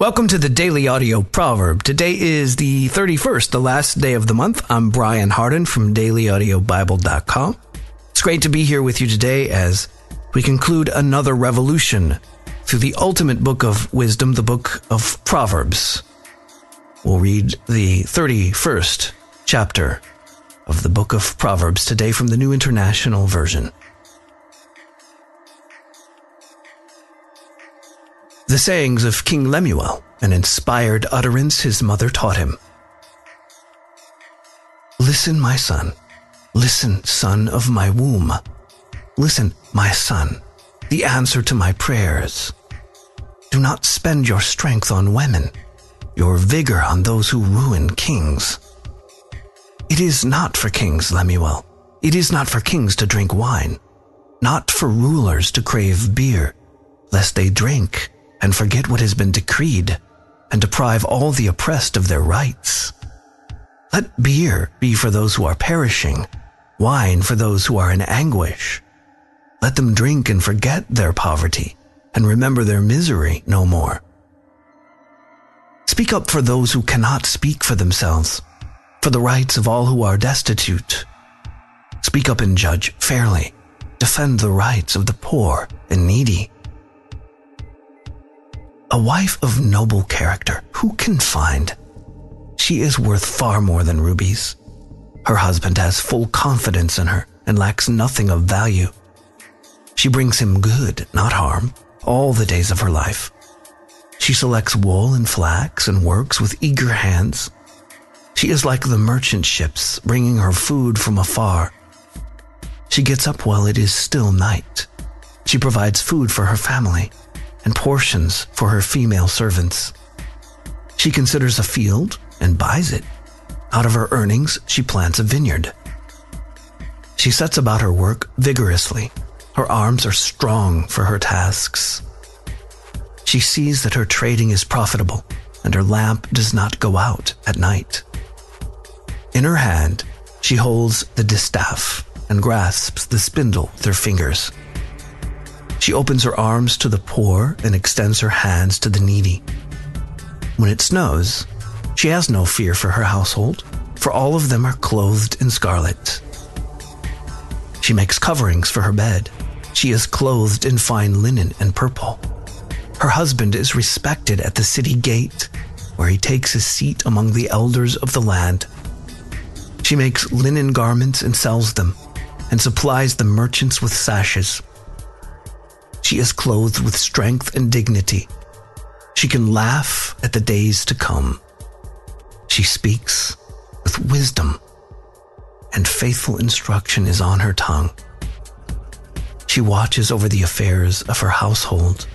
Welcome to the Daily Audio Proverb. Today is the 31st, the last day of the month. I'm Brian Hardin from dailyaudiobible.com. It's great to be here with you today as we conclude another revolution through the ultimate book of wisdom, the book of Proverbs. We'll read the 31st chapter of the book of Proverbs today from the New International Version. The sayings of King Lemuel, an inspired utterance his mother taught him. Listen, my son. Listen, son of my womb. Listen, my son, the answer to my prayers. Do not spend your strength on women, your vigor on those who ruin kings. It is not for kings, Lemuel. It is not for kings to drink wine, not for rulers to crave beer, lest they drink and forget what has been decreed, and deprive all the oppressed of their rights. Let beer be for those who are perishing, wine for those who are in anguish. Let them drink and forget their poverty, and remember their misery no more. Speak up for those who cannot speak for themselves, for the rights of all who are destitute. Speak up and judge fairly. Defend the rights of the poor and needy. A wife of noble character, who can find? She is worth far more than rubies. Her husband has full confidence in her and lacks nothing of value. She brings him good, not harm, all the days of her life. She selects wool and flax and works with eager hands. She is like the merchant ships bringing her food from afar. She gets up while it is still night. She provides food for her family and portions for her female servants. She considers a field and buys it. Out of her earnings, she plants a vineyard. She sets about her work vigorously. Her arms are strong for her tasks. She sees that her trading is profitable and her lamp does not go out at night. In her hand, she holds the distaff and grasps the spindle with her fingers. She opens her arms to the poor and extends her hands to the needy. When it snows, she has no fear for her household, for all of them are clothed in scarlet. She makes coverings for her bed. She is clothed in fine linen and purple. Her husband is respected at the city gate, where he takes his seat among the elders of the land. She makes linen garments and sells them, and supplies the merchants with sashes. She is clothed with strength and dignity. She can laugh at the days to come. She speaks with wisdom, and faithful instruction is on her tongue. She watches over the affairs of her household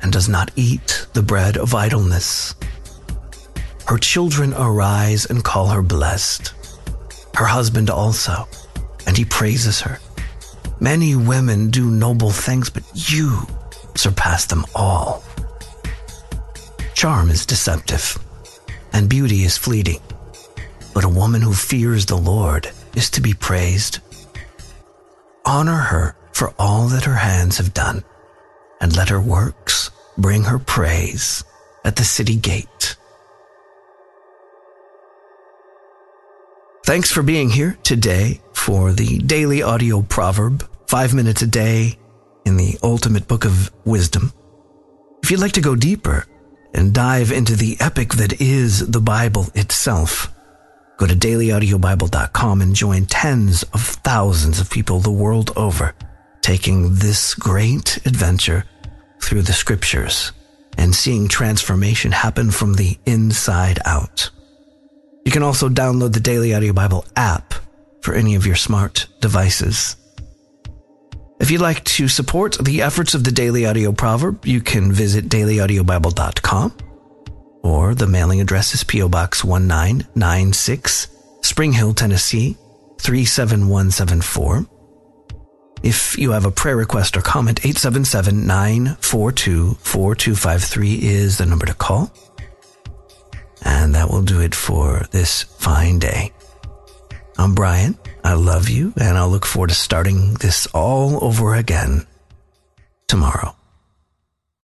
and does not eat the bread of idleness. Her children arise and call her blessed. Her husband also, and he praises her. Many women do noble things, but you surpass them all. Charm is deceptive, and beauty is fleeting, but a woman who fears the Lord is to be praised. Honor her for all that her hands have done, and let her works bring her praise at the city gate. Thanks for being here today for the daily audio proverb, five minutes a day in the ultimate book of wisdom. If you'd like to go deeper and dive into the epic that is the Bible itself, go to dailyaudiobible.com and join tens of thousands of people the world over taking this great adventure through the scriptures and seeing transformation happen from the inside out. You can also download the Daily Audio Bible app for any of your smart devices. If you'd like to support the efforts of the Daily Audio Proverb, you can visit dailyaudiobible.com or the mailing address is P.O. Box 1996, Spring Hill, Tennessee 37174. If you have a prayer request or comment, 877 942 4253 is the number to call. And that will do it for this fine day. I'm Brian. I love you, and I'll look forward to starting this all over again tomorrow.